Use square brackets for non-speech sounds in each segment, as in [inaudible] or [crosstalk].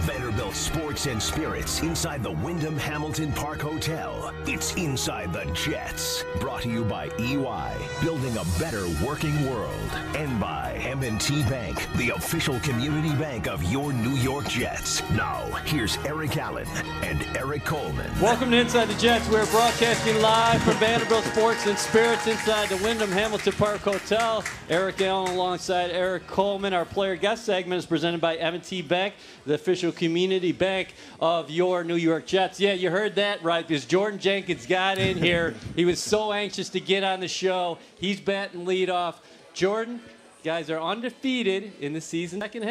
Vanderbilt Sports and Spirits inside the Wyndham Hamilton Park Hotel, it's Inside the Jets. Brought to you by EY, building a better working world. And by M&T Bank, the official community bank of your New York Jets. Now, here's Eric Allen and Erik Coleman. Welcome to Inside the Jets. We're broadcasting live from Vanderbilt Sports and Spirits inside the Wyndham Hamilton Park Hotel. Eric Allen alongside Erik Coleman. Our player guest segment is presented by M&T Bank, the official community bank of your New York Jets. Yeah, you heard that right because Jordan Jenkins got in here. he was so anxious to get on the show. He's batting lead off. Jordan, guys are undefeated in the season second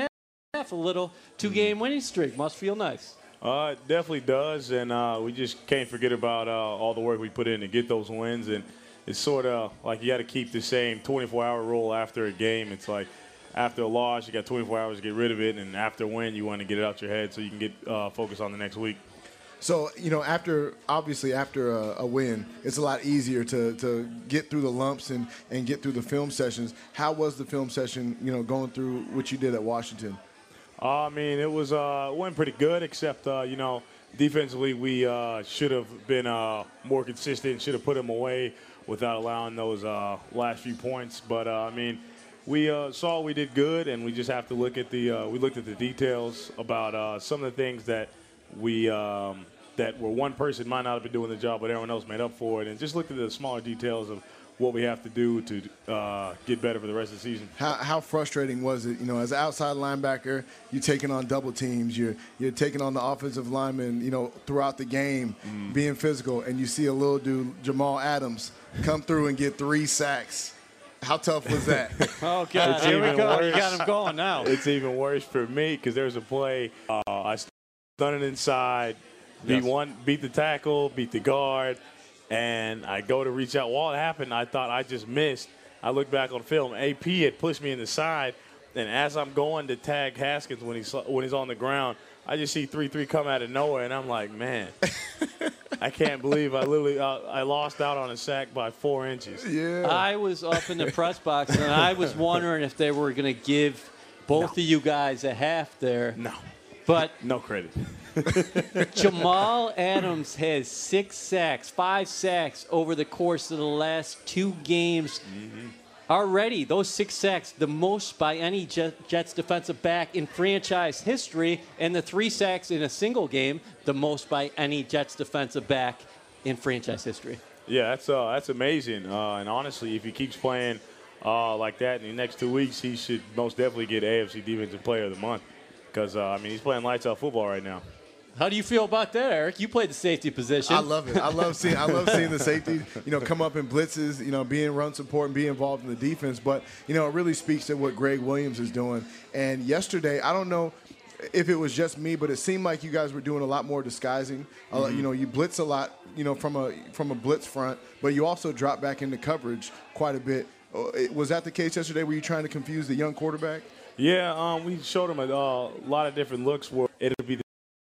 half. A little two-game winning streak must feel nice. Uh, it definitely does, and uh, we just can't forget about uh, all the work we put in to get those wins. And it's sort of like you got to keep the same 24-hour rule after a game. It's like after a loss, you got 24 hours to get rid of it, and after a win, you want to get it out your head so you can get uh, focused on the next week. So you know, after obviously after a, a, win, it's a lot easier to, to get through the lumps and, and get through the film sessions. How was the film session? You know, going through what you did at Washington. Uh, I mean, it was uh, went pretty good, except uh, you know, defensively we uh, should have been uh, more consistent. Should have put them away without allowing those uh, last few points. But I mean we saw we did good, and we just have to look at the we looked at the details about some of the things that we um, that were one person might not have been doing the job, but everyone else made up for it, and just looked at the smaller details of what we have to do to uh, get better for the rest of the season. How, how, frustrating was it? You know, as an outside linebacker, you're taking on double teams. You're you're taking on the offensive lineman. You know, throughout the game, mm. being physical, and you see a little dude, Jamal Adams, come through and get three sacks. How tough was that? [laughs] oh God! It's Here we go. Worse. You got him going now. It's even worse for me because there's a play. Uh, I done it inside, beat yes. one, beat the tackle, beat the guard, and I go to reach out. While it happened, I thought I just missed. I look back on film. AP had pushed me in the side, and as I'm going to tag Haskins when he's when he's on the ground, I just see three three come out of nowhere, and I'm like, man, [laughs] I can't believe I literally uh, I lost out on a sack by four inches. Yeah. I was up in the press box, and I was wondering if they were going to give both no. of you guys a half there. No. But no credit. [laughs] [laughs] Jamal Adams has six sacks, five sacks over the course of the last two games. Mm-hmm. Already, those six sacks, the most by any Jets defensive back in franchise history, and the three sacks in a single game, the most by any Jets defensive back in franchise history. Yeah, that's uh, that's amazing. Uh, and honestly, if he keeps playing uh, like that in the next two weeks, he should most definitely get AFC Defensive Player of the Month. Because uh, I mean, he's playing lights out football right now. How do you feel about that, Eric? You played the safety position. I love it. I love seeing. I love seeing the safety. [laughs] You know, come up in blitzes. You know, being run support and be involved in the defense. But you know, it really speaks to what Gregg Williams is doing. And yesterday, I don't know if it was just me, but it seemed like you guys were doing a lot more disguising. Uh, mm-hmm. you know, you blitz a lot. You know, from a from a blitz front, but you also drop back into coverage quite a bit. Uh, was that the case yesterday? Were you trying to confuse the young quarterback? Yeah, um, we showed them a uh, lot of different looks where it'll be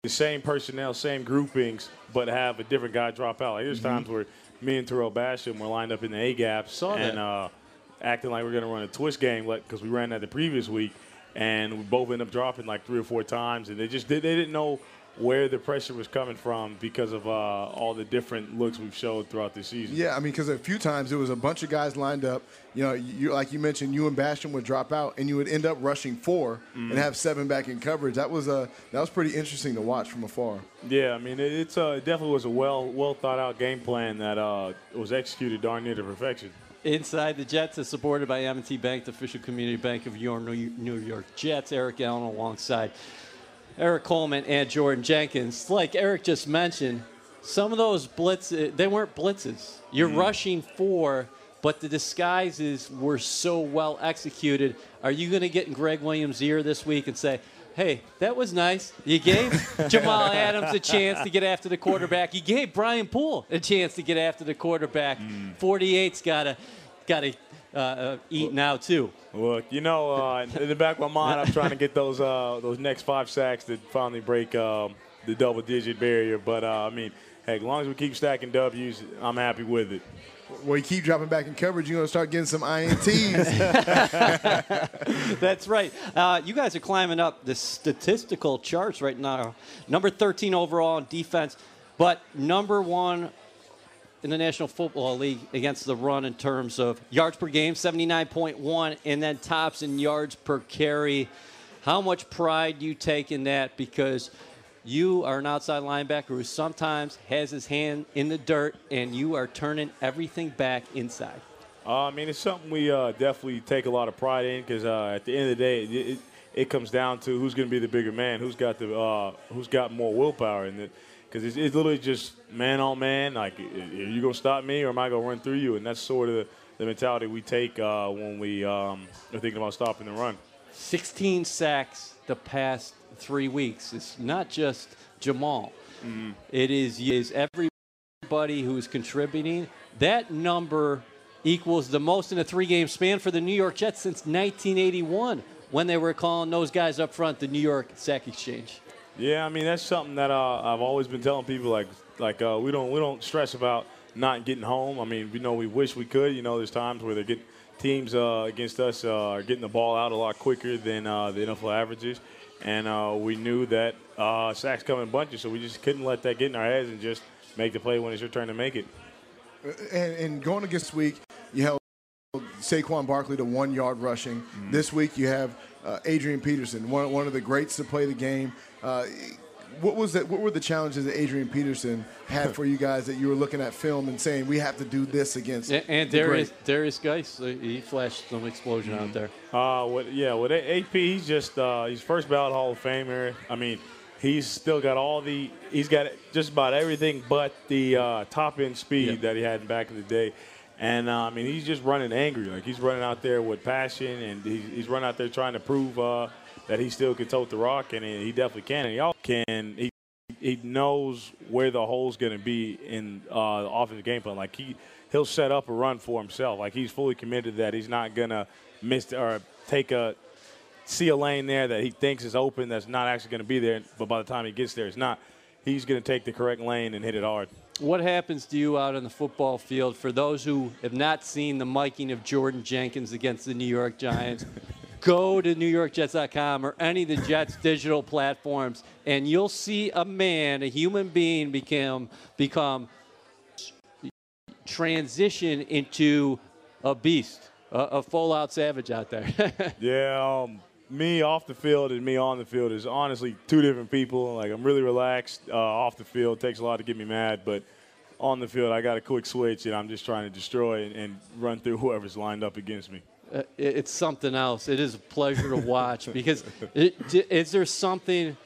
the same personnel, same groupings, but have a different guy drop out. Like there's mm-hmm. times where me and Tarell Basham were lined up in the A gaps and uh, acting like we're going to run a twist game because we ran that the previous week, and we both ended up dropping like three or four times, and they just did, they didn't know where the pressure was coming from because of uh, all the different looks we've showed throughout the season. Yeah, I mean, because a few times it was a bunch of guys lined up. You know, you, like you mentioned, you and Basham would drop out, and you would end up rushing 4 mm-hmm. and have seven back in coverage. That was a uh, that was pretty interesting to watch from afar. Yeah, I mean, it, it's uh, it definitely was a well well thought out game plan that uh, was executed darn near to perfection. Inside the Jets is supported by M&T Bank, the official community bank of your New York Jets. Eric Allen alongside Erik Coleman and Jordan Jenkins. Like Eric just mentioned, some of those blitzes, they weren't blitzes. You're mm rushing four, but the disguises were so well executed. Are you going to get in Gregg Williams' ear this week and say, hey, that was nice. You gave [laughs] Jamal Adams a chance to get after the quarterback. You gave Brian Poole a chance to get after the quarterback. Mm. 48's got to got to uh, uh, eat now too. Look, you know, uh, in the back of my mind, I'm trying to get those uh, those next five sacks that finally break um, the double-digit barrier. But uh, I mean, hey, as long as we keep stacking W's, I'm happy with it. Well, you keep dropping back in coverage, you're going to start getting some INTs. [laughs] That's right. Uh, you guys are climbing up the statistical charts right now. Number 13 overall in defense, but number one in the National Football League against the run in terms of yards per game, 79.1, and then tops in yards per carry. How much pride you take in that? Because you are an outside linebacker who sometimes has his hand in the dirt, and you are turning everything back inside. Uh, I mean, it's something we uh, definitely take a lot of pride in because uh, at the end of the day, it, it, comes down to who's going to be the bigger man, who's got the uh, who's got more willpower in it. Because it's, it's, literally just man on man. Like, are you going to stop me or am I going to run through you? And that's sort of the, the mentality we take uh, when we um, are thinking about stopping the run. 16 sacks the past three weeks. It's not just Jamal. Mm-hmm. It is, is everybody who is contributing. That number equals the most in a three-game span for the New York Jets since 1981 when they were calling those guys up front the New York Sack Exchange. Yeah, I mean that's something that uh, I've always been telling people. Like, like uh, we don't we don't stress about not getting home. I mean, we know we wish we could. You know, there's times where they get teams uh, against us uh, are getting the ball out a lot quicker than uh, the NFL averages and uh, we knew that uh, sacks come in bunches, so we just couldn't let that get in our heads and just make the play when it's your turn to make it. And, and going against week, you held Saquon Barkley to one yard rushing. Mm-hmm. This week you have uh, Adrian Peterson, one, one of the greats to play the game. Uh, what was that? What were the challenges that Adrian Peterson had for you guys that you were looking at film and saying we have to do this against? And, and Derrius Derrius Guice, uh, he flashed some explosion mm-hmm. out there. Uh, what, yeah, with AP, he's just uh, he's first ballot Hall of Famer. I mean, he's still got all the he's got just about everything but the uh, top end speed yeah. that he had back in the day. And uh, I mean, he's just running angry. Like he's running out there with passion, and he's, he's running out there trying to prove uh, that he still can tote the rock, and he definitely can. And he also can. He he knows where the hole's going to be in uh, the offensive game plan. Like he he'll set up a run for himself. Like he's fully committed that he's not going to miss or take a see a lane there that he thinks is open that's not actually going to be there. But by the time he gets there, it's not. He's going to take the correct lane and hit it hard. What happens to you out on the football field for those who have not seen the miking of Jordan Jenkins against the New York Giants? [laughs] go to NewYorkJets.com or any of the Jets digital platforms, and you'll see a man, a human being, become become transition into a beast, a, a full-out savage out there. [laughs] yeah. Um, me off the field and me on the field is honestly two different people. Like I'm really relaxed uh, off the field. It takes a lot to get me mad, but on the field I got a quick switch and I'm just trying to destroy and, and run through whoever's lined up against me uh, it's something else. It is a pleasure to watch [laughs] because it, is there something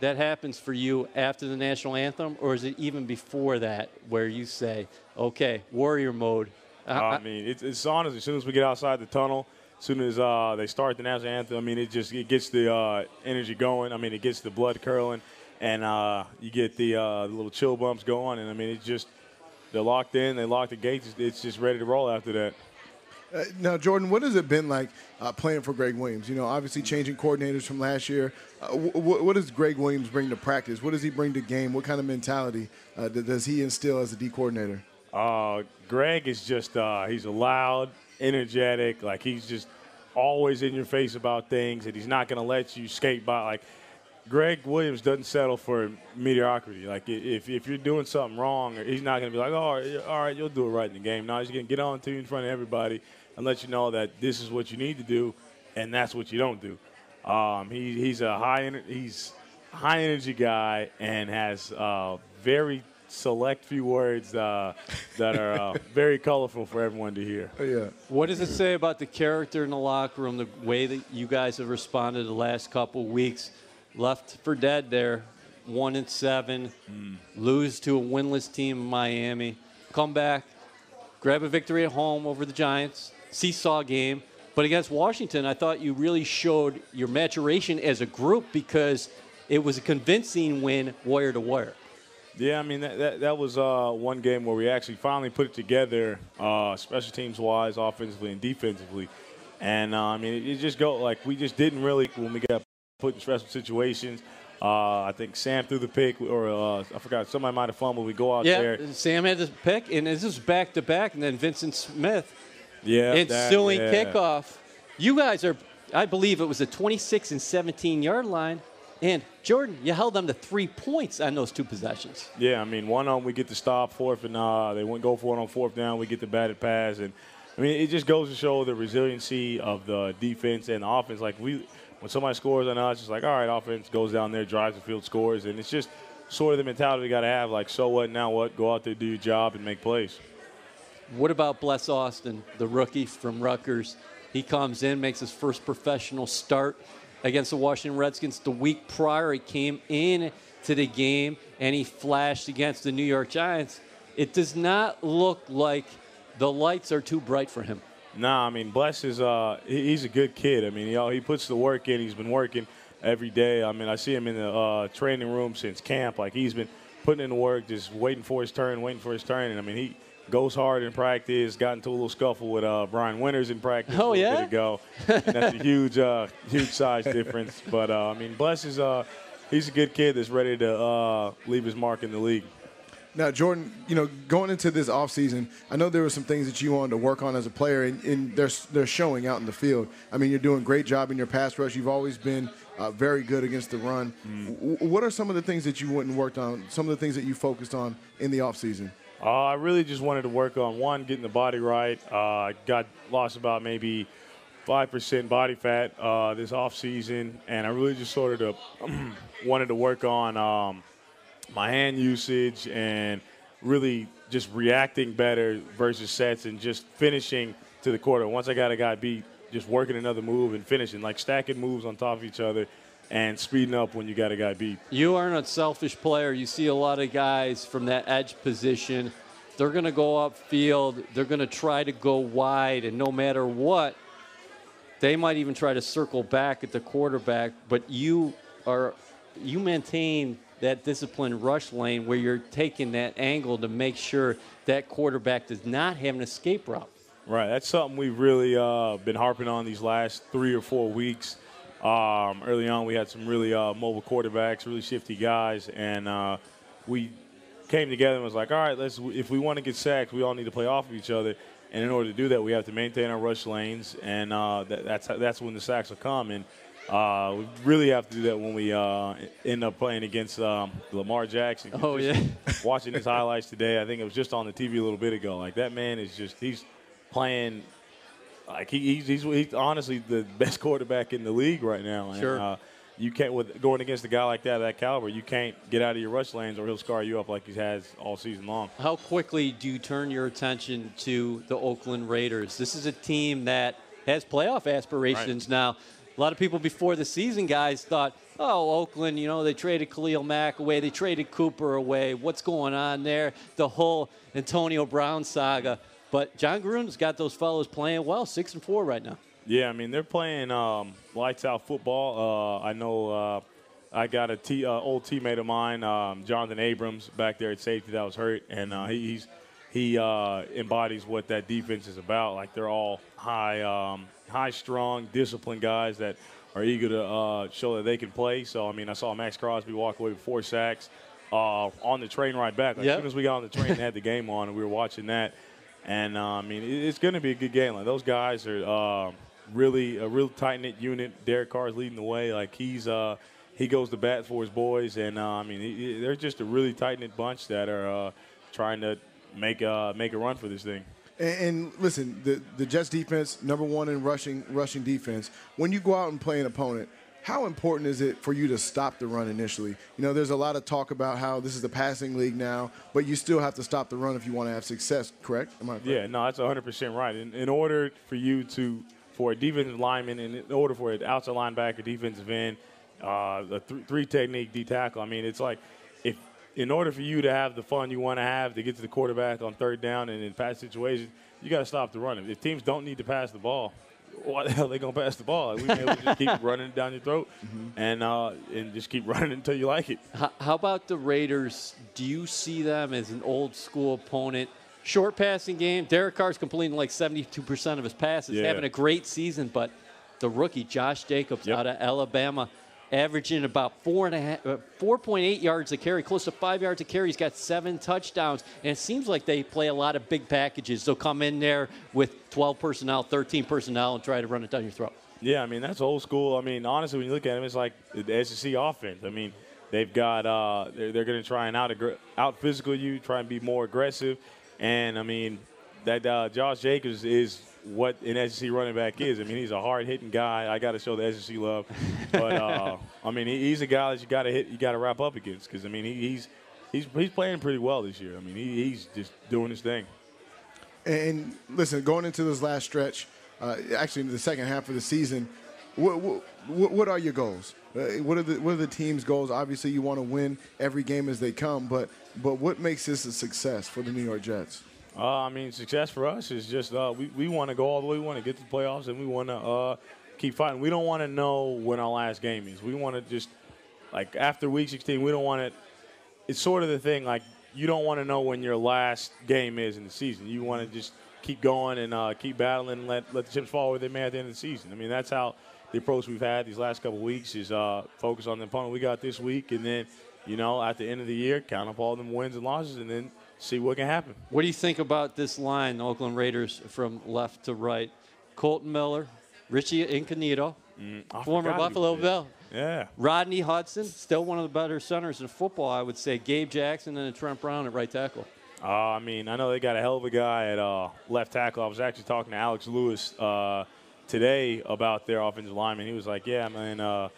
that happens for you after the national anthem, or is it even before that where you say, "Okay, warrior mode"? Uh, I mean, it's, it's. As soon as we get outside the tunnel, as soon as uh, they start the national anthem, I mean, it just it gets the uh, energy going. I mean, it gets the blood curling, and uh, you get the, uh, the little chill bumps going. And I mean, it's just they're locked in. They lock the gates. It's just ready to roll after that. Uh, now, Jordan, what has it been like uh, playing for Gregg Williams? You know, obviously changing coordinators from last year. Uh, w- what does Gregg Williams bring to practice? What does he bring to game? What kind of mentality uh, does he instill as a D coordinator? Uh, Gregg is just, uh, he's loud, energetic. Like, he's just always in your face about things, and he's not going to let you skate by. Like, Gregg Williams doesn't settle for mediocrity. Like if, if you're doing something wrong, he's not going to be like, oh, all right, you'll do it right in the game. No, he's going to get on to you in front of everybody and let you know that this is what you need to do, and that's what you don't do. Um, he, he's a high he's high energy guy and has uh, very select few words uh, that are uh, [laughs] very colorful for everyone to hear. Oh, yeah. What does it say about the character in the locker room, the way that you guys have responded the last couple weeks? left for dead there, one and seven, mm. lose to a winless team in Miami, come back, grab a victory at home over the Giants, seesaw game. But against Washington, I thought you really showed your maturation as a group because it was a convincing win, wire to wire. Yeah, I mean that that, that was uh, one game where we actually finally put it together, uh, special teams wise, offensively and defensively. And uh, I mean, it, it, just go like we just didn't really when we got put in stressful situations. Uh, I think Sam threw the pick, or uh, I forgot somebody might have fumbled. We go out Yeah, there. Sam had the pick, and this is back to back, and then Vyncint Smith Yeah, that- ensuing yeah. kickoff. You guys are, I believe it was a 26 and 17 yard line, and Jordan, you held them to three points on those two possessions. Yeah, I mean, one on we get the stop fourth, and uh, they went go for it on fourth down. We get the batted pass, and I mean, it just goes to show the resiliency of the defense and the offense. Like we, when somebody scores on us, it's like, all right, offense goes down there, drives the field, scores, and it's just sort of the mentality we got to have. Like, so what? Now what? Go out there, do your job, and make plays. What about Bless Austin, the rookie from Rutgers? He comes in, makes his first professional start against the Washington Redskins. The week prior, he came in to the game and he flashed against the New York Giants. It does not look like the lights are too bright for him. Nah, I mean, Bless is uh, he's a good kid. I mean, he, he puts the work in. He's been working every day. I mean, I see him in the uh, training room since camp. Like he's been putting in the work, just waiting for his turn, waiting for his turn. And I mean, he goes hard in practice. Got into a little scuffle with uh, Brian Winters in practice Oh, a little yeah? bit ago, and that's a huge, uh, huge size difference. But uh, I mean, Bless is uh, he's a good kid that's ready to uh, leave his mark in the league. Now, Jordan, you know, going into this offseason, I know there were some things that you wanted to work on as a player, and, and they're, they're showing out in the field. I mean, you're doing a great job in your pass rush. You've always been uh, very good against the run. W- what are some of the things that you went and worked on, some of the things that you focused on in the offseason? Uh, I really just wanted to work on one, getting the body right. Uh, I got lost about maybe five percent body fat uh, this off season, and I really just sort of [clears throat] wanted to work on um, my hand usage and really just reacting better versus sets and just finishing to the quarter. Once I got a guy beat, just working another move and finishing, like stacking moves on top of each other and speeding up when you got a guy beat. You are an unselfish player. You see a lot of guys from that edge position. They're going to go upfield. They're going to try to go wide, and no matter what, they might even try to circle back at the quarterback. But you are you maintain that disciplined rush lane where you're taking that angle to make sure that quarterback does not have an escape route. Right, that's something we've really uh, been harping on these last three or four weeks. Um, early on, we had some really uh, mobile quarterbacks, really shifty guys, and uh, we came together and was like, all right, let's. If we want to get sacked, we all need to play off of each other, and in order to do that, we have to maintain our rush lanes, and uh, that, that's that's when the sacks will come. And uh, we really have to do that when we uh, end up playing against um, Lamar Jackson. Oh, yeah. [laughs] watching his highlights today, I think it was just on the TV a little bit ago. Like that man is just he's playing like he, he's, he's he's honestly the best quarterback in the league right now. And, Sure. Uh, you can't with going against a guy like that, that caliber. You can't get out of your rush lanes, or he'll scar you up like he has all season long. How quickly do you turn your attention to the Oakland Raiders? This is a team that has playoff aspirations now. A lot of people before the season, guys, thought, oh, Oakland, you know, they traded Khalil Mack away, they traded Cooper away. What's going on there? The whole Antonio Brown saga. But Jon Gruden's got those fellows playing well, six and four right now. Yeah, I mean they're playing um, lights out football. Uh, I know uh, I got a t- uh, old teammate of mine, um, Johnathan Abrams, back there at safety that was hurt, and uh, he, he's he uh, embodies what that defense is about. Like they're all high, um, high strung, disciplined guys that are eager to uh, show that they can play. So I mean, I saw Maxx Crosby walk away with four sacks uh, on the train ride back. Like, Yep. As soon as we got on the train, they had the game on, and we were watching that. And uh, I mean, it's going to be a good game. Like those guys are uh, really a real tight knit unit. Derek Carr is leading the way. Like he's uh, he goes to bat for his boys, and uh, I mean, he- he- they're just a really tight knit bunch that are uh, trying to make uh, make a run for this thing. And, and listen, the, the Jets defense, number one in rushing rushing defense. When you go out and play an opponent, how important is it for you to stop the run initially? You know, there's a lot of talk about how this is a passing league now, but you still have to stop the run if you want to have success. Correct? Am I correct? Yeah, no, that's 100% right. In, in order for you to, for a defensive lineman, in order for an outside linebacker, defensive end, uh, the th- three technique D tackle, I mean, it's like if, in order for you to have the fun you want to have to get to the quarterback on third down and in pass situations, you got to stop the run. If teams don't need to pass the ball, why the hell are they gonna pass the ball? Like, we may just keep [laughs] running it down your throat and uh, and just keep [laughs] running until you like it. H- How about the Raiders? Do you see them as an old school opponent? Short passing game. Derek Carr's completing like 72% of his passes, Yeah. having a great season. But the rookie, Josh Jacobs Yep. out of Alabama, averaging about four and a half, uh, 4.8 yards a carry, close to five yards a carry. He's got seven touchdowns, and it seems like they play a lot of big packages. They'll come in there with 12 personnel, 13 personnel, and try to run it down your throat. Yeah, I mean that's old school. I mean, honestly, when you look at them, it's like the SEC offense. I mean, they've got uh, they're, they're going to try and out out physical you, try and be more aggressive, and I mean that uh, Josh Jacobs is what an SEC running back is. I mean, he's a hard hitting guy. I got to show the SEC love, but uh, I mean, he's a guy that you got to hit, you got to wrap up against because I mean, he's he's he's playing pretty well this year. I mean, he's just doing his thing. And listen, going into this last stretch, uh, actually the second half of the season, what, what, what are your goals? Uh, what are the what are the team's goals? Obviously, you want to win every game as they come, but but what makes this a success for the New York Jets? Uh, I mean, success for us is just uh, we, we want to go all the way. We want to get to the playoffs, and we want to uh, keep fighting. We don't want to know when our last game is. We want to just, like, after week 16, we don't want it. It's sort of the thing, like, you don't want to know when your last game is in the season. You want to just keep going and uh, keep battling and let, let the chips fall where they may at the end of the season. I mean, that's how the approach we've had these last couple weeks is uh, focus on the opponent we got this week, and then, you know, at the end of the year, count up all them wins and losses, and then – see what can happen. What do you think about this line, Oakland Raiders, from left to right? Kolton Miller, Richie Incognito, mm, former Buffalo Bill. Yeah. Rodney Hudson, still one of the better centers in football, I would say. Gabe Jackson and a Trent Brown at right tackle. Uh, I mean, I know they got a hell of a guy at uh, left tackle. I was actually talking to Alex Lewis uh, today about their offensive lineman. He was like, "Yeah, man, uh,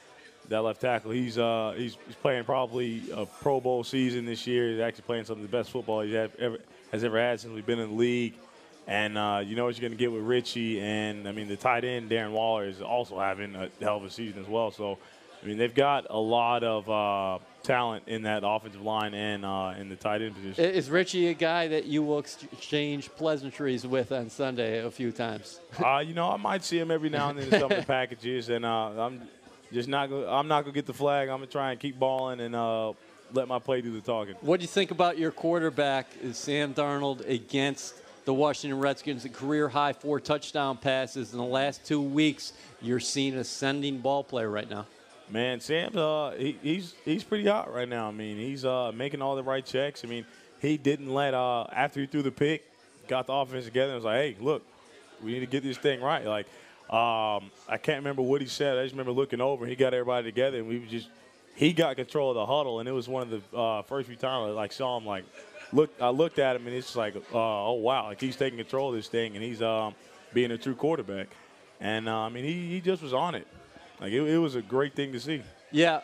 that left tackle. He's uh, he's, he's playing probably a Pro Bowl season this year. He's actually playing some of the best football he ever has ever had since we've been in the league. And uh, you know what you're going to get with Richie, and I mean the tight end Darren Waller is also having a hell of a season as well. So, I mean they've got a lot of uh, talent in that offensive line and uh, in the tight end position. Is Richie a guy that you will exchange pleasantries with on Sunday a few times? uh, you know, I might see him every now and then in some of the [laughs] packages, and uh, I'm just not. Gonna, I'm not gonna get the flag. I'm gonna try and keep balling and uh, let my play do the talking. What do you think about your quarterback, Sam Darnold, against the Washington Redskins? A career high four touchdown passes in the last two weeks. You're seeing ascending ball player right now. Man, Sam, uh, he, he's he's pretty hot right now. I mean, he's uh, making all the right checks. I mean, he didn't let uh, after he threw the pick, got the offense together, and was like, "Hey, look, we need to get this thing right." Like um, I can't remember what he said. I just remember looking over. He got everybody together, and we just he got control of the huddle, and it was one of the uh, first few times I like saw him like look. I looked at him, and it's like, uh, oh wow, like he's taking control of this thing, and he's um, being a true quarterback. And uh, I mean, he, he just was on it. Like it, it was a great thing to see. Yeah.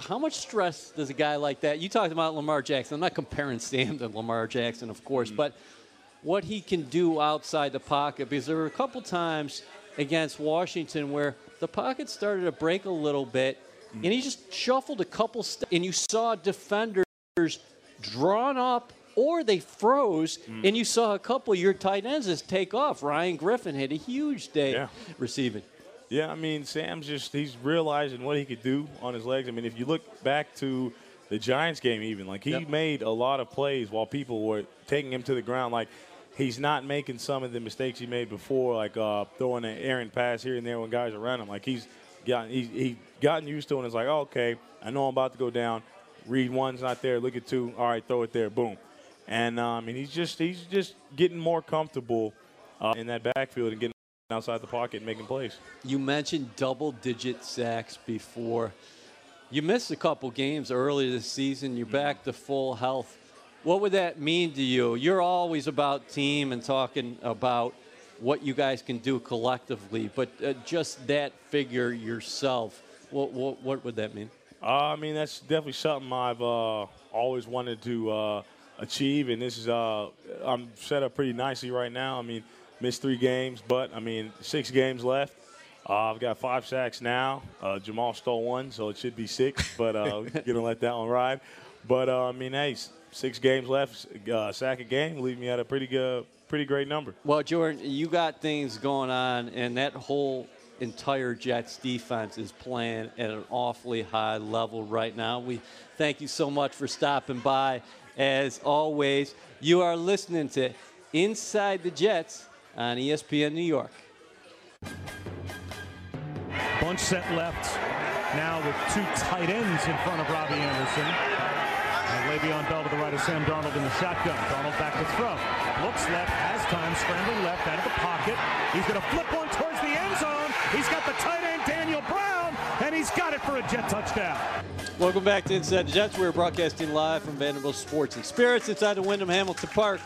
How much stress does a guy like that? You talked about Lamar Jackson. I'm not comparing Sam to Lamar Jackson, of course, mm-hmm. but what he can do outside the pocket because there were a couple times against Washington where the pocket started to break a little bit, and he just shuffled a couple steps, and you saw defenders drawn up or they froze, mm. and you saw a couple of your tight ends just take off. Ryan Griffin had a huge day yeah. receiving. Yeah, I mean, Sam's just, he's realizing what he could do on his legs. I mean, if you look back to the Giants game, even, like he yep. made a lot of plays while people were taking him to the ground. Like, he's not making some of the mistakes he made before, like uh, throwing an errant pass here and there when guys are around him. Like he's gotten he's, he gotten used to it and it's like, oh, okay, I know I'm about to go down. Read one's not there. Look at two. All right, throw it there. Boom. And um, and he's just he's just getting more comfortable uh, in that backfield and getting outside the pocket and making plays. You mentioned double-digit sacks before. You missed a couple games earlier this season. You're back to full health. What would that mean to you? You're always about team and talking about what you guys can do collectively, but uh, just that figure yourself, what, what, what would that mean? Uh, I mean, that's definitely something I've uh, always wanted to uh, achieve, and this is uh, I'm set up pretty nicely right now. I mean, missed three games, but I mean, six games left. Uh, I've got five sacks now. Jamal stole one, so it should be six, but uh, we're [laughs] gonna let that one ride. But I mean, hey, six games left, uh, sack a game, leave me at a pretty good, pretty great number. Well, Jordan, you got things going on, and that whole entire Jets defense is playing at an awfully high level right now. We thank you so much for stopping by. As always, you are listening to Inside the Jets on ESPN New York. Bunch set left. now with two tight ends in front of Robbie Anderson. Le'Veon Bell to the right of Sam Darnold in the shotgun. Darnold back to throw. Looks left, has time, scrambling left, out of the pocket. He's going to flip one towards the end zone. He's got the tight end, Daniel Brown, and he's got it for a Jet touchdown. Welcome back to Inside the Jets. We're broadcasting live from Vanderbilt Sports and Spirits inside the Wyndham Hamilton Park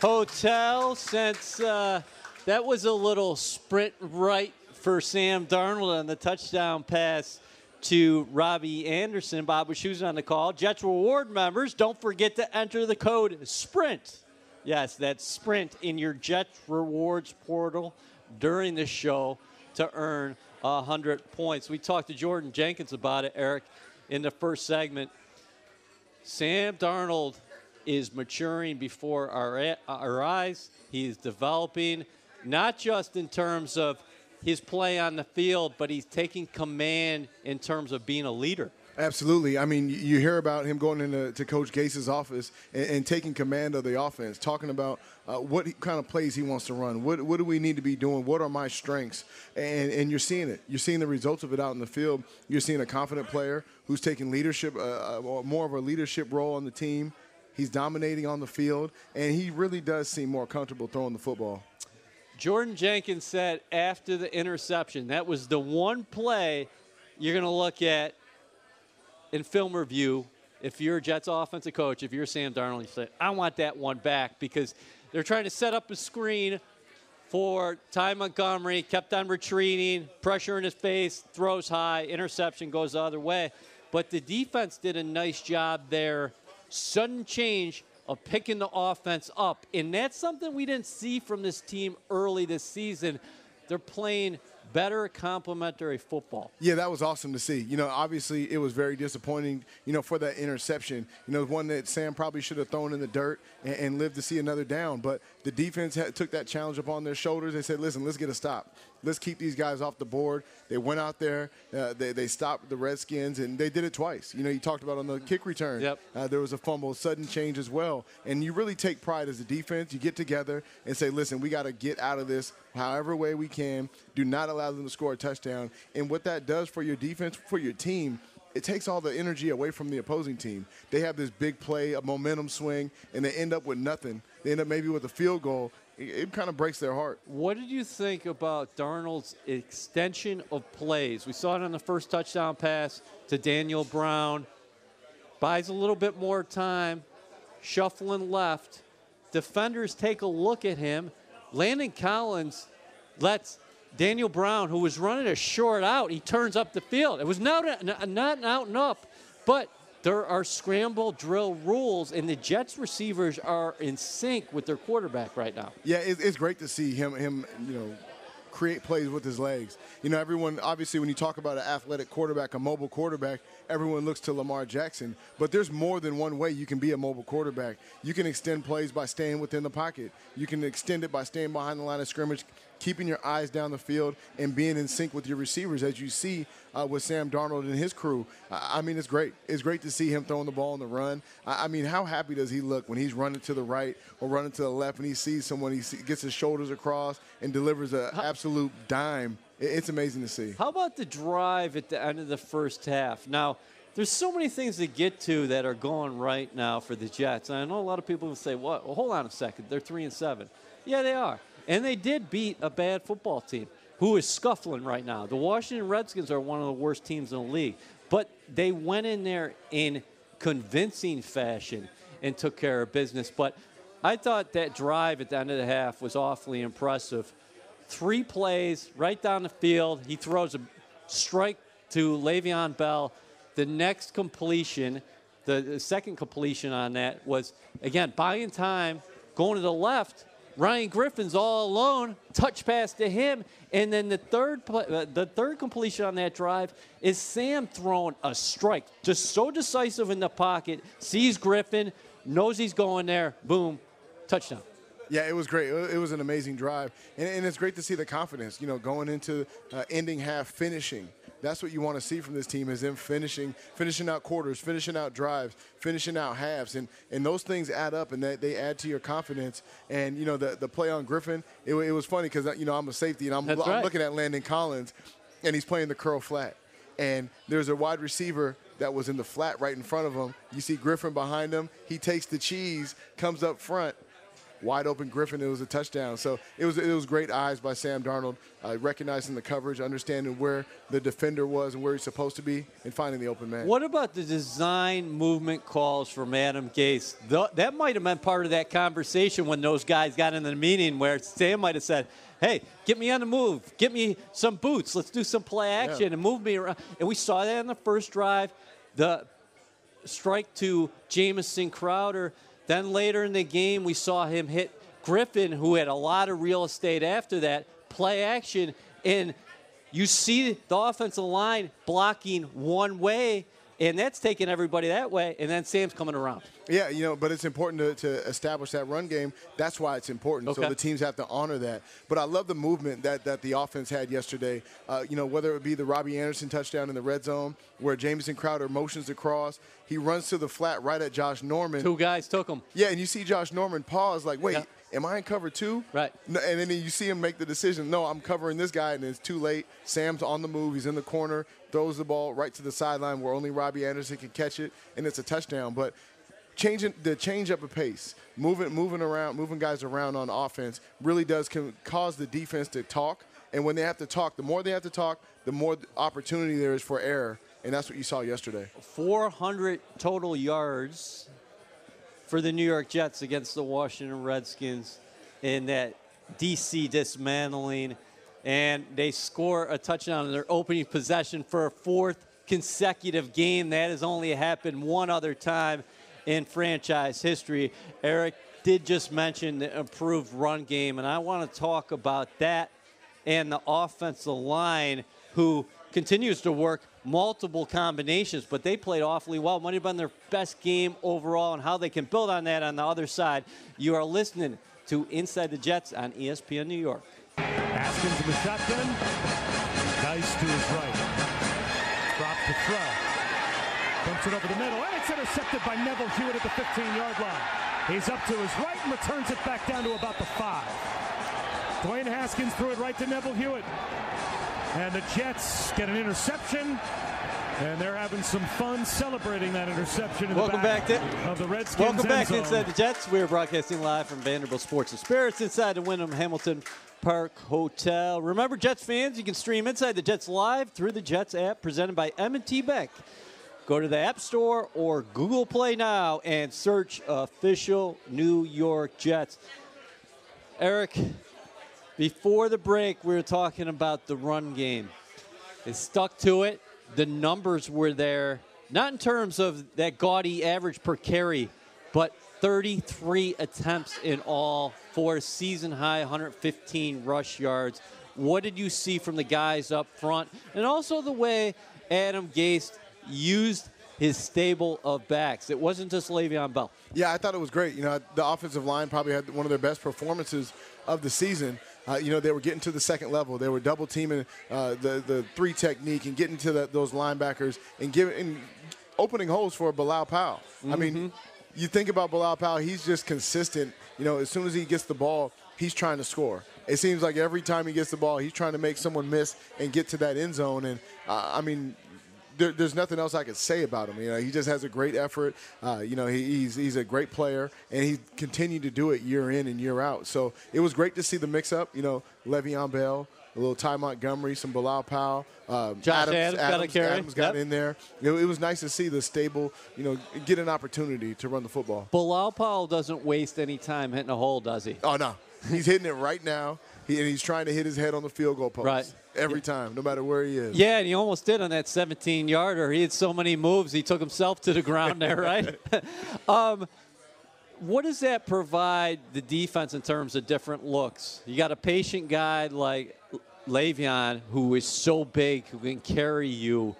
Hotel. Since uh, that was a little sprint right for Sam Darnold on the touchdown pass to Robbie Anderson. Bob was on the call. Jets Reward members, don't forget to enter the code SPRINT. Yes, that's SPRINT in your Jets Rewards portal during the show to earn 100 points. We talked to Jordan Jenkins about it, Eric, in the first segment. Sam Darnold is maturing before our, our eyes. He is developing, not just in terms of his play on the field, but he's taking command in terms of being a leader. Absolutely. I mean, you hear about him going into to Coach Gase's office and, and, taking command of the offense, talking about uh, what kind of plays he wants to run. What, what do we need to be doing? What are my strengths? And, and you're seeing it. You're seeing the results of it out in the field. You're seeing a confident player who's taking leadership, uh, uh more of a leadership role on the team. He's dominating on the field, and he really does seem more comfortable throwing the football. Jordan Jenkins said after the interception, that was the one play you're going to look at in film review. If you're a Jets offensive coach, if you're Sam Darnold, you say, I want that one back because they're trying to set up a screen for Ty Montgomery, kept on retreating, pressure in his face, throws high, interception goes the other way. But the defense did a nice job there. Sudden change of picking the offense up. And that's something we didn't see from this team early this season. They're playing better complementary football. Yeah, that was awesome to see. You know, obviously it was very disappointing, you know, for that interception. You know, one that Sam probably should have thrown in the dirt and, and lived to see another down. But the defense had, took that challenge upon their shoulders. They said, listen, let's get a stop. Let's keep these guys off the board. They went out there, uh, they, they stopped the Redskins, and they did it twice. You know, you talked about on the kick return. Yep. Uh, there was a fumble, sudden change as well. And you really take pride as a defense. You get together and say, listen, we got to get out of this however way we can. Do not allow them to score a touchdown. And what that does for your defense, for your team, it takes all the energy away from the opposing team. They have this big play, a momentum swing, and they end up with nothing. They end up maybe with a field goal. It, it kind of breaks their heart. What did you think about Darnold's extension of plays? We saw it on the first touchdown pass to Daniel Brown. Buys a little bit more time, shuffling left. Defenders take a look at him. Landon Collins lets Daniel Brown, who was running a short out, he turns up the field. It was not, not out and up, but there are scramble drill rules, and the Jets receivers are in sync with their quarterback right now. Yeah, it's great to see him, him, you know, create plays with his legs. You know, everyone obviously when you talk about an athletic quarterback, a mobile quarterback, everyone looks to Lamar Jackson. But there's more than one way you can be a mobile quarterback. You can extend plays by staying within the pocket. You can extend it by staying behind the line of scrimmage, keeping your eyes down the field and being in sync with your receivers, as you see uh, with Sam Darnold and his crew. I mean, it's great. It's great to see him throwing the ball on the run. I mean, how happy does he look when he's running to the right or running to the left and he sees someone, he gets his shoulders across and delivers an absolute dime? It's amazing to see. How about the drive at the end of the first half? Now, there's so many things to get to that are going right now for the Jets. And I know a lot of people will say, "What? Well, hold on a second. They're three and seven. Yeah, they are. And they did beat a bad football team who is scuffling right now. The Washington Redskins are one of the worst teams in the league. But they went in there in convincing fashion and took care of business. But I thought that drive at the end of the half was awfully impressive. Three plays right down the field. He throws a strike to Le'Veon Bell. The next completion, the, the second completion on that was, again, buying time, going to the left, Ryan Griffin's all alone, touch pass to him, and then the third uh, the third completion on that drive is Sam throwing a strike, just so decisive in the pocket, sees Griffin, knows he's going there, boom, touchdown. Yeah, it was great. It was an amazing drive, and, and it's great to see the confidence. You know, going into uh, ending half, finishing that's what you want to see from this team is them finishing finishing out quarters, finishing out drives, finishing out halves, and and those things add up and they, they add to your confidence. And you know the the play on Griffin, it, it was funny because you know I'm a safety and I'm, I'm looking at Landon Collins, and he's playing the curl flat. and there's a wide receiver that was in the flat right in front of him. You see Griffin behind him. He takes the cheese, comes up front, wide open Griffin. It was a touchdown. So it was it was great eyes by Sam Darnold, uh, recognizing the coverage, understanding where the defender was and where he's supposed to be, and finding the open man. What about the design movement calls from Adam Gase? Th- that might have been part of that conversation when those guys got in the meeting where Sam might have said, hey, get me on the move. Get me some boots. Let's do some play action yeah. and move me around. And we saw that in the first drive. The strike to Jamison Crowder – then later in the game, we saw him hit Griffin, who had a lot of real estate after that, play action. And you see the offensive line blocking one way, and that's taking everybody that way, and then Sam's coming around. Yeah, you know, but it's important to, to establish that run game. That's why it's important. Okay. So the teams have to honor that. But I love the movement that, that the offense had yesterday. Uh, you know, whether it be the Robbie Anderson touchdown in the red zone, where Jamison Crowder motions across, he runs to the flat right at Josh Norman. Two guys took him. Yeah, and you see Josh Norman pause, like, wait. Yeah am I in cover two? Right. And then you see him make the decision, no, I'm covering this guy, and it's too late. Sam's on the move. He's in the corner, throws the ball right to the sideline where only Robbie Anderson can catch it, and it's a touchdown. But changing the change up of pace, moving moving around, moving guys around on offense really does cause the defense to talk. And when they have to talk, the more they have to talk, the more opportunity there is for error. And that's what you saw yesterday. 400 total yards for the New York Jets against the Washington Redskins in that DC dismantling. And they score a touchdown in their opening possession for a fourth consecutive game. That has only happened one other time in franchise history. Eric did just mention the improved run game, and I want to talk about that and the offensive line who continues to work multiple combinations, but they played awfully well. Might have been their best game overall, and how they can build on that on the other side. You are listening to Inside the Jets on ESPN New York. Haskins in the shotgun. Nice to his right. Drops the throw. Dumps it over the middle, and it's intercepted by Neville Hewitt at the 15-yard line. He's up to his right and returns it back down to about the five. Dwayne Haskins threw it right to Neville Hewitt. And the Jets get an interception. And they're having some fun celebrating that interception. In welcome back, back to of the Redskins. Welcome back to Inside the Jets. We are broadcasting live from Vanderbilt Sports and Spirits inside the Wyndham Hamilton Park Hotel. Remember, Jets fans, you can stream Inside the Jets live through the Jets app presented by M&T Bank. Go to the App Store or Google Play now and search official New York Jets. Eric, before the break, we were talking about the run game. It stuck to it. The numbers were there, not in terms of that gaudy average per carry, but 33 attempts in all for season high 115 rush yards. What did you see from the guys up front? And also the way Adam Gase used his stable of backs. It wasn't just Le'Veon Bell. Yeah, I thought it was great. You know, the offensive line probably had one of their best performances of the season. Uh, you know, they were getting to the second level. They were double teaming uh, the the three technique and getting to the, those linebackers and giving and opening holes for Bilal Powell. Mm-hmm. I mean, mm-hmm. you think about Bilal Powell, he's just consistent. You know, as soon as he gets the ball, he's trying to score. It seems like every time he gets the ball, he's trying to make someone miss and get to that end zone. And uh, I mean, there, there's nothing else I could say about him. You know, he just has a great effort. Uh, you know, he, he's he's a great player, and he continued to do it year in and year out. So it was great to see the mix up. You know, Le'Veon Bell, a little Ty Montgomery, some Bilal Powell. Um, Josh Adams, Adams, Adams, got, carry. Adams got yep. in there. It, it, was nice to see the stable, you know, get an opportunity to run the football. Bilal Powell doesn't waste any time hitting a hole, does he? Oh, no. He's hitting it right now, he, and he's trying to hit his head on the field goal post. Right every time, no matter where he is. Yeah, and he almost did on that 17 yarder. He had so many moves, he took himself to the ground there, right? [laughs] [laughs] um, what does that provide the defense in terms of different looks? You got a patient guy like Le'Veon who is so big, who can carry you,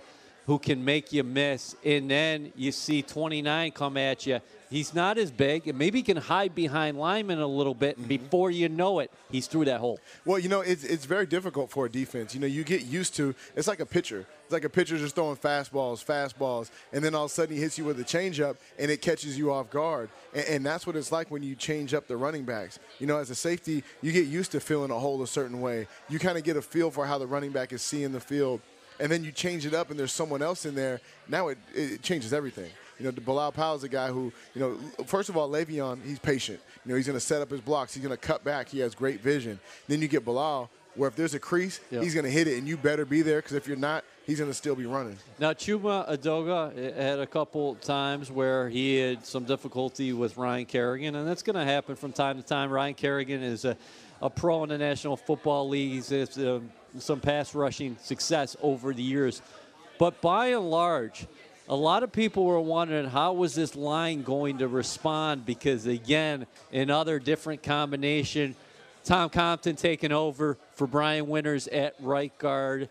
who can make you miss, and then you see 29 come at you He's not as big, and maybe he can hide behind Lyman a little bit, and mm-hmm. before you know it, he's through that hole. Well, you know, it's, it's very difficult for a defense. You know, you get used to it's like a pitcher. It's like a pitcher just throwing fastballs, fastballs, and then all of a sudden he hits you with a changeup, and it catches you off guard. And, and that's what it's like when you change up the running backs. You know, as a safety, you get used to feeling a hole a certain way. You kind of get a feel for how the running back is seeing the field and then you change it up and there's someone else in there, now it, it changes everything. You know, the Bilal Powell is a guy who, you know, first of all, Le'Veon, he's patient. You know, he's going to set up his blocks. He's going to cut back. He has great vision. Then you get Bilal, where if there's a crease, Yep. he's going to hit it, and you better be there because if you're not, he's going to still be running. Now, Chuma Edoga had a couple times where he had some difficulty with Ryan Kerrigan, and that's going to happen from time to time. Ryan Kerrigan is a, a pro in the National Football League. He's had um, some pass rushing success over the years. But by and large, a lot of people were wondering how was this line going to respond because, again, another different combination. Tom Compton taking over for Brian Winters at right guard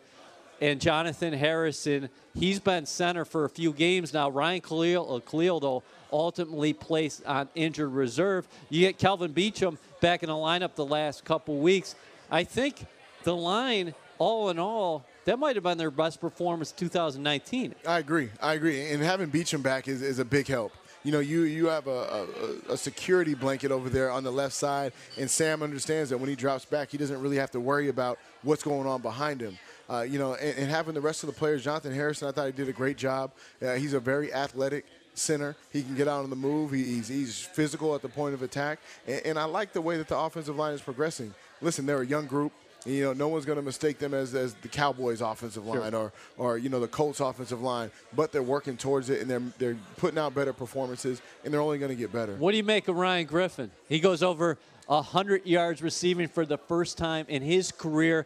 and Jonathan Harrison. He's been center for a few games now. Ryan Kalil, uh, Kalil though, ultimately placed on injured reserve. You get Kelvin Beachum back in the lineup the last couple weeks. I think the line, all in all, that might have been their best performance 2019. I agree. I agree. And having Beachum back is, is a big help. You know, you you have a, a, a security blanket over there on the left side, and Sam understands that when he drops back, he doesn't really have to worry about what's going on behind him. Uh, you know, and, and having the rest of the players, Jonathan Harrison, I thought he did a great job. Uh, he's a very athletic center. He can get out on the move. He, he's, he's physical at the point of attack, and, and I like the way that the offensive line is progressing. Listen, they're a young group. You know, no one's going to mistake them as, as the Cowboys' offensive line or, or you know the Colts' offensive line, but they're working towards it and they're they're putting out better performances and they're only going to get better. What do you make of Ryan Griffin? He goes over 100 yards receiving for the first time in his career.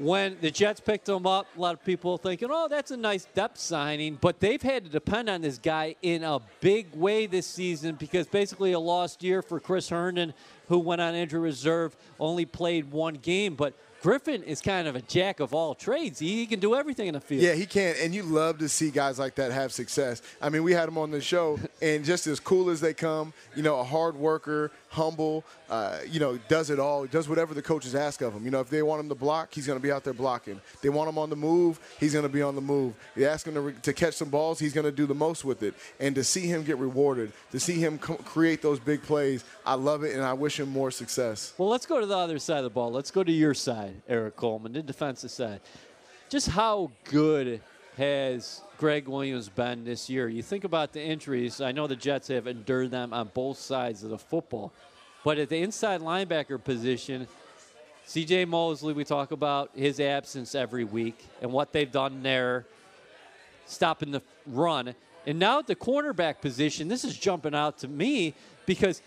When the Jets picked him up, a lot of people thinking, oh, that's a nice depth signing. But they've had to depend on this guy in a big way this season because basically a lost year for Chris Herndon, who went on injury reserve, only played one game. But Griffin is kind of a jack of all trades. He, can do everything in the field. Yeah, he can, and you love to see guys like that have success. I mean, we had him on the show, and just as cool as they come, you know, a hard worker, humble, uh, you know, does it all, does whatever the coaches ask of him. You know, if they want him to block, he's going to be out there blocking. They want him on the move, he's going to be on the move. They ask him to, re- to catch some balls, he's going to do the most with it. And to see him get rewarded, to see him co- create those big plays, I love it, and I wish him more success. Well, let's go to the other side of the ball. Let's go to your side, Erik Coleman, the defensive side. Just how good has Gregg Williams been this year? You think about the injuries. I know the Jets have endured them on both sides of the football. But at the inside linebacker position, CJ Mosley, we talk about his absence every week and what they've done there, stopping the run. And now at the cornerback position, this is jumping out to me because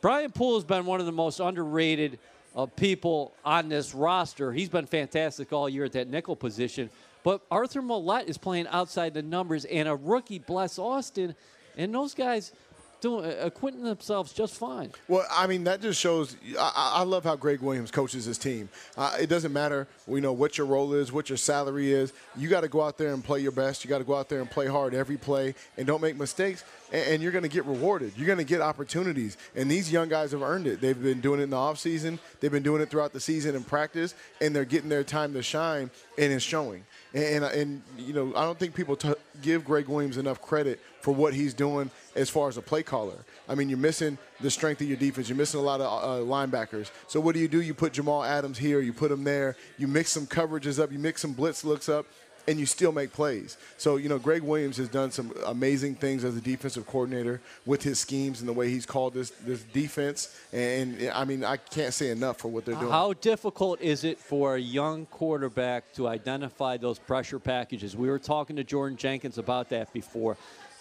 Brian Poole has been one of the most underrated uh, people on this roster. He's been fantastic all year at that nickel position. But Arthur Maulet is playing outside the numbers, and a rookie, Bless Austin, and those guys doing uh, acquitting themselves just fine. Well, I mean, that just shows. I, I love how Gregg Williams coaches his team. Uh, it doesn't matter, you know, what your role is, what your salary is. You got to go out there and play your best. You got to go out there and play hard every play, and don't make mistakes. And, and you're going to get rewarded. You're going to get opportunities. And these young guys have earned it. They've been doing it in the off season. They've been doing it throughout the season in practice, and they're getting their time to shine, and it's showing. And, and, and you know, I don't think people t- give Gregg Williams enough credit for what he's doing as far as a play caller. I mean, you're missing the strength of your defense. You're missing a lot of uh, linebackers. So what do you do? You put Jamal Adams here. You put him there. You mix some coverages up. You mix some blitz looks up. And you still make plays. So, you know, Gregg Williams has done some amazing things as a defensive coordinator with his schemes and the way he's called this this defense. And, I mean, I can't say enough for what they're doing. How difficult is it for a young quarterback to identify those pressure packages? We were talking to Jordan Jenkins about that before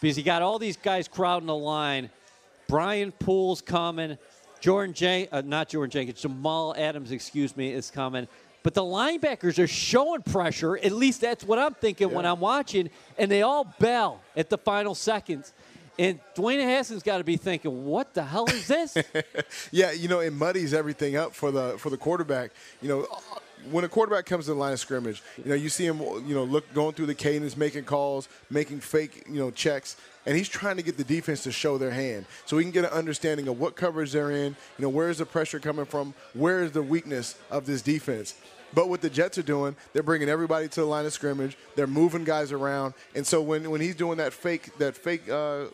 because you got all these guys crowding the line. Brian Poole's coming. Jordan Jen- uh, not Jordan Jenkins, Jamal Adams, excuse me, is coming. But the linebackers are showing pressure. At least that's what I'm thinking when I'm watching. And they all bell at the final seconds. And Dwayne Haskins got to be thinking, what the hell is this? [laughs] Yeah, you know, it muddies everything up for the for the quarterback. You know, when a quarterback comes to the line of scrimmage, you know, you see him, you know, look going through the cadence, making calls, making fake, you know, checks, and he's trying to get the defense to show their hand, so he can get an understanding of what coverage they're in. You know, where is the pressure coming from? Where is the weakness of this defense? But what the Jets are doing, they're bringing everybody to the line of scrimmage. They're moving guys around, and so when, when he's doing that fake that fake uh,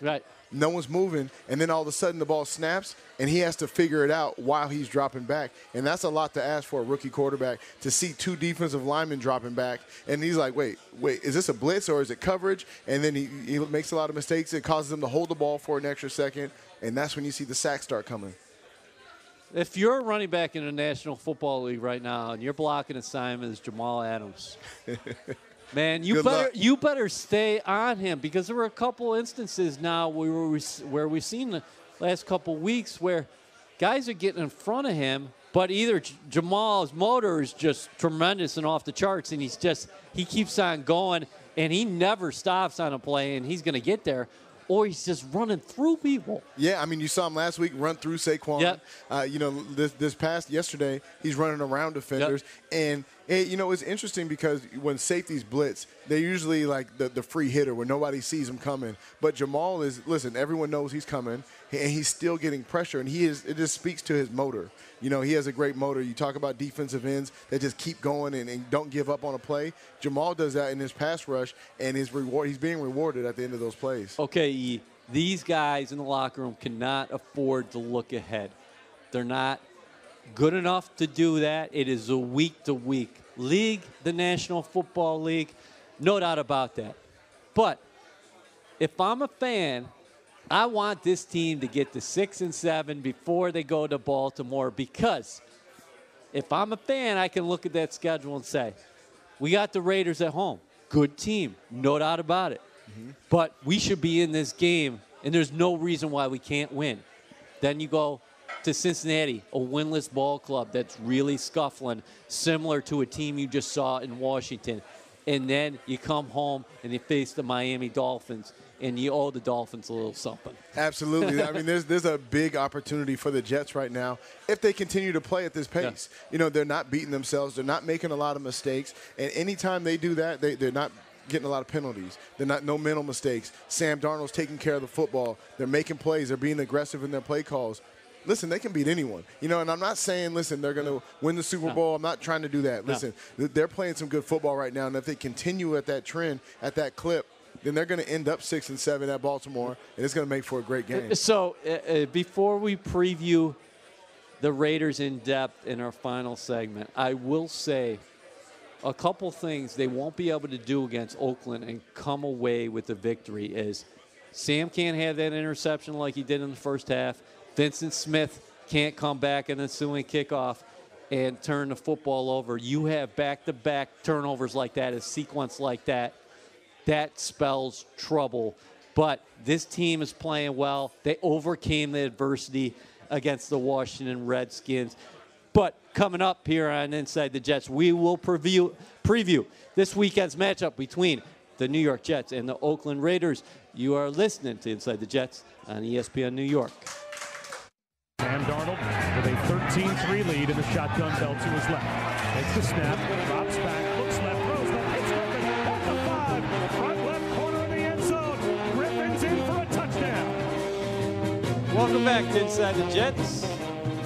right. No one's moving, and then all of a sudden the ball snaps, and he has to figure it out while he's dropping back. And that's a lot to ask for a rookie quarterback to see two defensive linemen dropping back, and he's like, wait, wait, is this a blitz or is it coverage? And then he, he makes a lot of mistakes. It causes him to hold the ball for an extra second, and that's when you see the sacks start coming. If you're a running back in the National Football League right now and you're blocking is Jamal Adams, [laughs] man, you Good better luck. you better stay on him because there were a couple instances now where we where we've seen the last couple weeks where guys are getting in front of him, but either J- Jamal's motor is just tremendous and off the charts, and he's just he keeps on going and he never stops on a play, and he's going to get there, or he's just running through people. Yeah, I mean, you saw him last week run through Saquon. Yep. Uh, you know, this this past yesterday, he's running around defenders, and you know it's interesting because when safeties blitz, they're usually like the, the free hitter where nobody sees him coming. But Jamal is listen, everyone knows he's coming, and he's still getting pressure, and he is. It just speaks to his motor. You know, he has a great motor. You talk about defensive ends that just keep going and, and don't give up on a play. Jamal does that in his pass rush, and his reward. He's being rewarded at the end of those plays. okay, these guys in the locker room cannot afford to look ahead. They're not good enough to do that. It is a week to week league, the National Football League. No doubt about that. But if I'm a fan, I want this team to get to six and seven before they go to Baltimore because if I'm a fan, I can look at that schedule and say, we got the Raiders at home. Good team, no doubt about it. Mm-hmm. But we should be in this game, and there's no reason why we can't win. Then you go to Cincinnati, a winless ball club that's really scuffling, similar to a team you just saw in Washington. And then you come home and you face the Miami Dolphins, and you owe the Dolphins a little something. Absolutely. I mean, there's there's a big opportunity for the Jets right now if they continue to play at this pace. You know, they're not beating themselves. They're not making a lot of mistakes. And anytime they do that, they, they're not getting a lot of penalties. They're not no mental mistakes. Sam Darnold's taking care of the football. They're making plays. They're being aggressive in their play calls. Listen, they can beat anyone. You know, and I'm not saying, listen, they're going to win the Super Bowl. I'm not trying to do that. Listen, th- they're playing some good football right now. And if they continue at that trend, at that clip, then they're going to end up six and seven at Baltimore, and it's going to make for a great game. So uh, uh, before we preview the Raiders in depth in our final segment, I will say a couple things they won't be able to do against Oakland and come away with the victory is Sam can't have that interception like he did in the first half. Vyncint Smith can't come back in the ensuing kickoff and turn the football over. You have back-to-back turnovers like that, a sequence like that that spells trouble. But this team is playing well. They overcame the adversity against the Washington Redskins. But coming up here on Inside the Jets, we will preview preview this weekend's matchup between the New York Jets and the Oakland Raiders. You are listening to Inside the Jets on ESPN New York. Sam Darnold with a 13-3 lead in the shotgun belt to his left. Takes the snap, drops back, looks left, throws left, hits Griffin at the five, front left corner of the end zone. Griffin's in for a touchdown. Welcome back to Inside the Jets.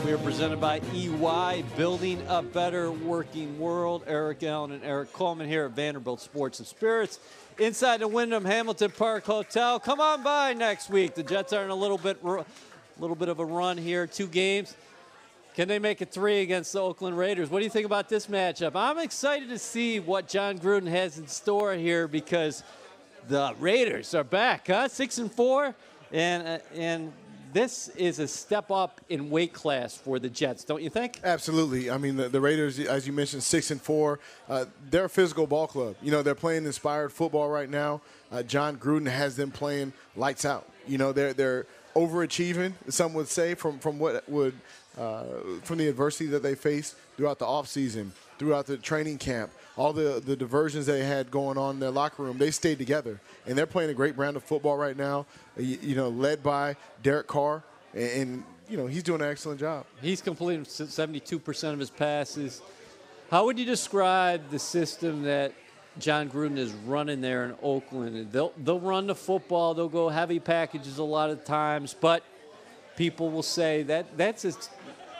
We are presented by EY, building a better working world. Eric Allen and Erik Coleman here at Vanderbilt Sports and Spirits. Inside the Wyndham Hamilton Park Hotel. Come on by next week. The Jets are in a little bit, a little bit of a run here. Two games. Can they make it three against the Oakland Raiders? What do you think about this matchup? I'm excited to see what Jon Gruden has in store here because the Raiders are back, huh? Six and four, and uh, and this is a step up in weight class for the Jets, don't you think? Absolutely. I mean, the, the Raiders, as you mentioned, six and four. Uh, they're a physical ball club. You know, they're playing inspired football right now. Uh, Jon Gruden has them playing lights out. You know, they're they're overachieving. Some would say from from what would uh, from the adversity that they faced throughout the offseason, throughout the training camp, all the the diversions they had going on in their locker room. They stayed together, and they're playing a great brand of football right now. You, you know, led by Derek Carr, and, and you know he's doing an excellent job. He's completing 72% of his passes. How would you describe the system that Jon Gruden is running there in Oakland? They'll, they'll run the football, they'll go heavy packages a lot of times, but people will say that that's a,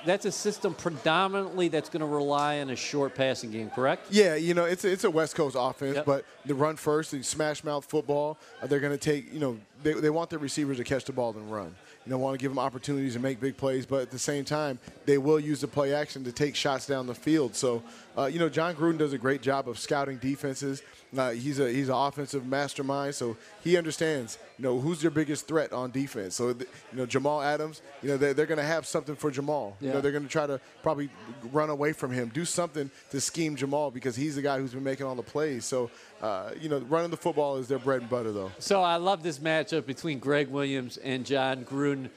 that's a system predominantly that's going to rely on a short passing game, correct? Yeah, you know, it's a, it's a West Coast offense, Yep. but the run first, the smash mouth football, uh, they're going to take, you know, they, they want their receivers to catch the ball and run. You know, want to give them opportunities to make big plays, but at the same time, they will use the play action to take shots down the field. So, uh, you know, Jon Gruden does a great job of scouting defenses. Uh, he's a he's an offensive mastermind, so he understands. You know, who's their biggest threat on defense. So, you know, Jamal Adams. You know, they're, they're going to have something for Jamal. Yeah. You know, they're going to try to probably run away from him, do something to scheme Jamal because he's the guy who's been making all the plays. So, uh, you know, running the football is their bread and butter, though. So I love this matchup between Gregg Williams and Jon Gruden.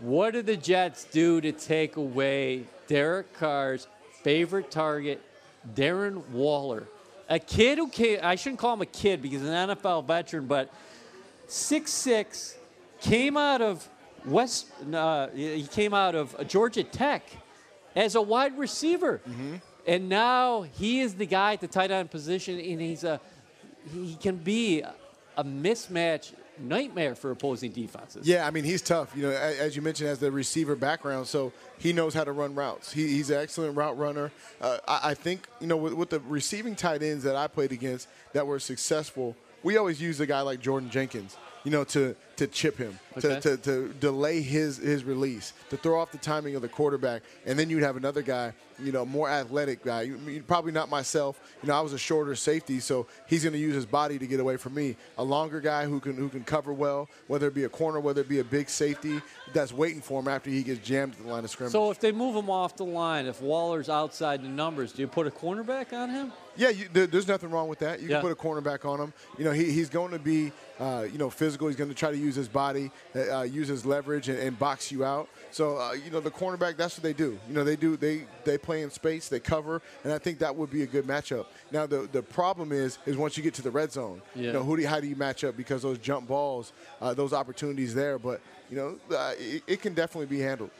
What do the Jets do to take away Derek Carr's favorite target, Darren Waller? A kid who came, I shouldn't call him a kid because he's an NFL veteran, but 6'6, came out of West, uh, he came out of Georgia Tech as a wide receiver. And now he is the guy at the tight end position, and he's a, he can be a mismatch nightmare for opposing defenses. Yeah, I mean he's tough. You know, as you mentioned, has the receiver background, so he knows how to run routes. He, he's an excellent route runner. Uh, I, I think you know with, with the receiving tight ends that I played against that were successful, we always use a guy like Jordan Jenkins. You know, to to chip him, Okay. to, to, to delay his his release, to throw off the timing of the quarterback, and then you'd have another guy, you know, more athletic guy. You, probably not myself. You know, I was a shorter safety, so he's going to use his body to get away from me. A longer guy who can who can cover well, whether it be a corner, whether it be a big safety that's waiting for him after he gets jammed at the line of scrimmage. So if they move him off the line, if Waller's outside the numbers, do you put a cornerback on him? Yeah, you, there, there's nothing wrong with that. You Yeah. can put a cornerback on him. You know, he, he's going to be, uh, you know, physical. He's going to try to use his body, uh, uh, use his leverage, and, and box you out. So, uh, you know, the cornerback, that's what they do. You know, they do they they play in space, they cover, and I think that would be a good matchup. Now, the the problem is is once you get to the red zone, Yeah. you know, who do you, how do you match up because those jump balls, uh, those opportunities there, but you know, uh, it, it can definitely be handled.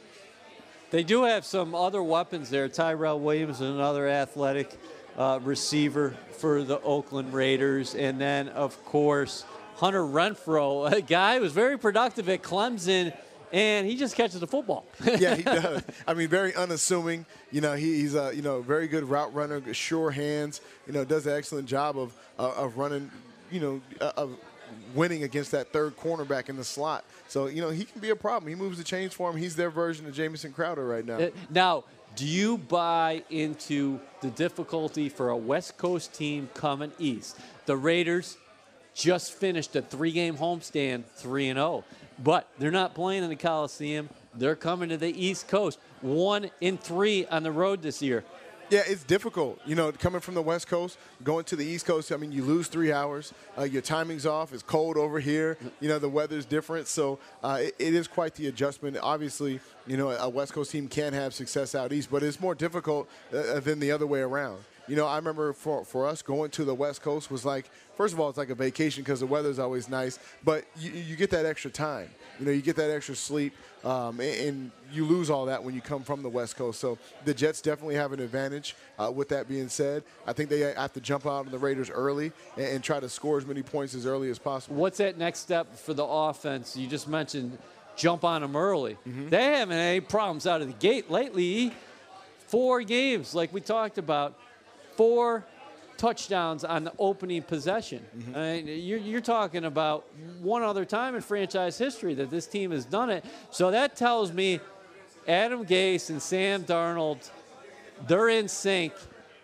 They do have some other weapons there. Tyrell Williams, is another athletic uh, receiver for the Oakland Raiders. And then, of course, Hunter Renfrow, a guy who was very productive at Clemson, and he just catches the football. [laughs] yeah, he [laughs] does. I mean, very unassuming. You know, he, he's a you know very good route runner, sure hands. You know, does an excellent job of uh, of running. You know, uh, of winning against that third cornerback in the slot. So you know, he can be a problem. He moves the chains for him. He's their version of Jamison Crowder right now. Uh, now, do you buy into the difficulty for a West Coast team coming east? The Raiders just finished a three-game homestand, three and zero, but they're not playing in the Coliseum. They're coming to the East Coast, one in three on the road this year. Yeah, it's difficult. You know, coming from the West Coast, going to the East Coast. I mean, you lose three hours. Uh, your timing's off. It's cold over here. You know, the weather's different. So uh, it, it is quite the adjustment. Obviously, you know, a West Coast team can have success out east, but it's more difficult uh, than the other way around. You know, I remember for, for us going to the West Coast was like, first of all, it's like a vacation because the weather's always nice, but you, you get that extra time. You know, you get that extra sleep, um, and, and you lose all that when you come from the West Coast. So the Jets definitely have an advantage. Uh, with that being said, I think they have to jump out on the Raiders early and, and try to score as many points as early as possible. What's that next step for the offense? You just mentioned jump on them early. They haven't had any problems out of the gate lately. Four games, like we talked about, four touchdowns on the opening possession. Mm-hmm. I mean, you're, you're talking about one other time in franchise history that this team has done it. So that tells me Adam Gase and Sam Darnold, they're in sync,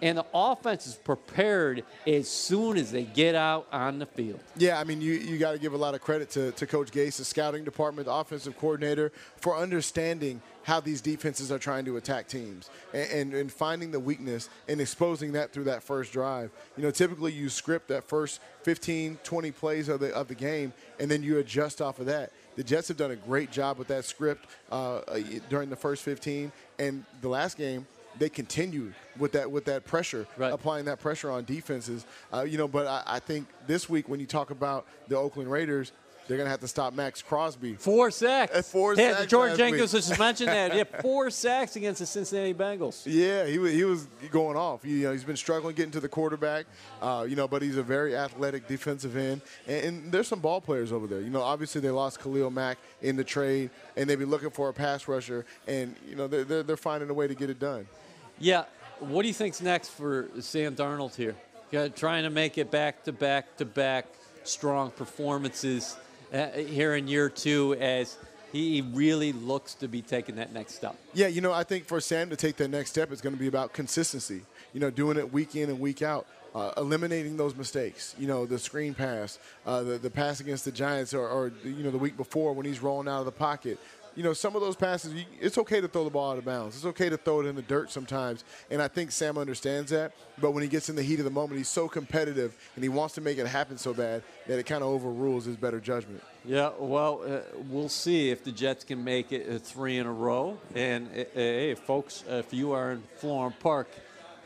and the offense is prepared as soon as they get out on the field. Yeah, I mean, you, you got to give a lot of credit to, to Coach Gase, the scouting department, the offensive coordinator, for understanding how these defenses are trying to attack teams and, and, and finding the weakness and exposing that through that first drive. You know, typically you script that first 15, 20 plays of the, of the game, and then you adjust off of that. The Jets have done a great job with that script uh, uh, during the first 15, and the last game, they continued with that with that pressure, Right. applying that pressure on defenses. Uh, you know, but I, I think this week when you talk about the Oakland Raiders, they're going to have to stop Maxx Crosby. Four sacks. Uh, four yeah, sacks Jordan last Jenkins week. just mentioned that. Yeah, [laughs] four sacks against the Cincinnati Bengals. Yeah, he was, he was going off. You know, he's been struggling getting to the quarterback. Uh, you know, but he's a very athletic defensive end, and, and there's some ball players over there. You know, obviously they lost Khalil Mack in the trade, and they've been looking for a pass rusher, and you know they're, they're, they're finding a way to get it done. Yeah. What do you think's next for Sam Darnold here? Yeah, trying to make it back to back to back strong performances. Uh, here in year two as he really looks to be taking that next step. Yeah, you know, I think for Sam to take that next step, it's going to be about consistency. You know, doing it week in and week out. Uh, eliminating those mistakes, you know, the screen pass, uh, the, the pass against the Giants, or, or, you know, the week before when he's rolling out of the pocket. You know, some of those passes, it's okay to throw the ball out of bounds. It's okay to throw it in the dirt sometimes. And I think Sam understands that. But when he gets in the heat of the moment, he's so competitive and he wants to make it happen so bad that it kind of overrules his better judgment. Yeah, well, uh, we'll see if the Jets can make it three in a row. And uh, hey, folks, if you are in Florham Park,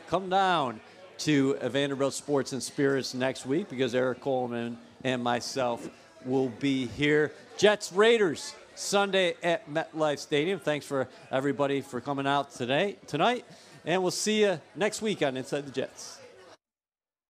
come down to Vanderbilt Sports and Spirits next week because Erik Coleman and myself will be here. Jets Raiders Sunday at MetLife Stadium. Thanks for everybody for coming out today tonight, and we'll see you next week on Inside the Jets.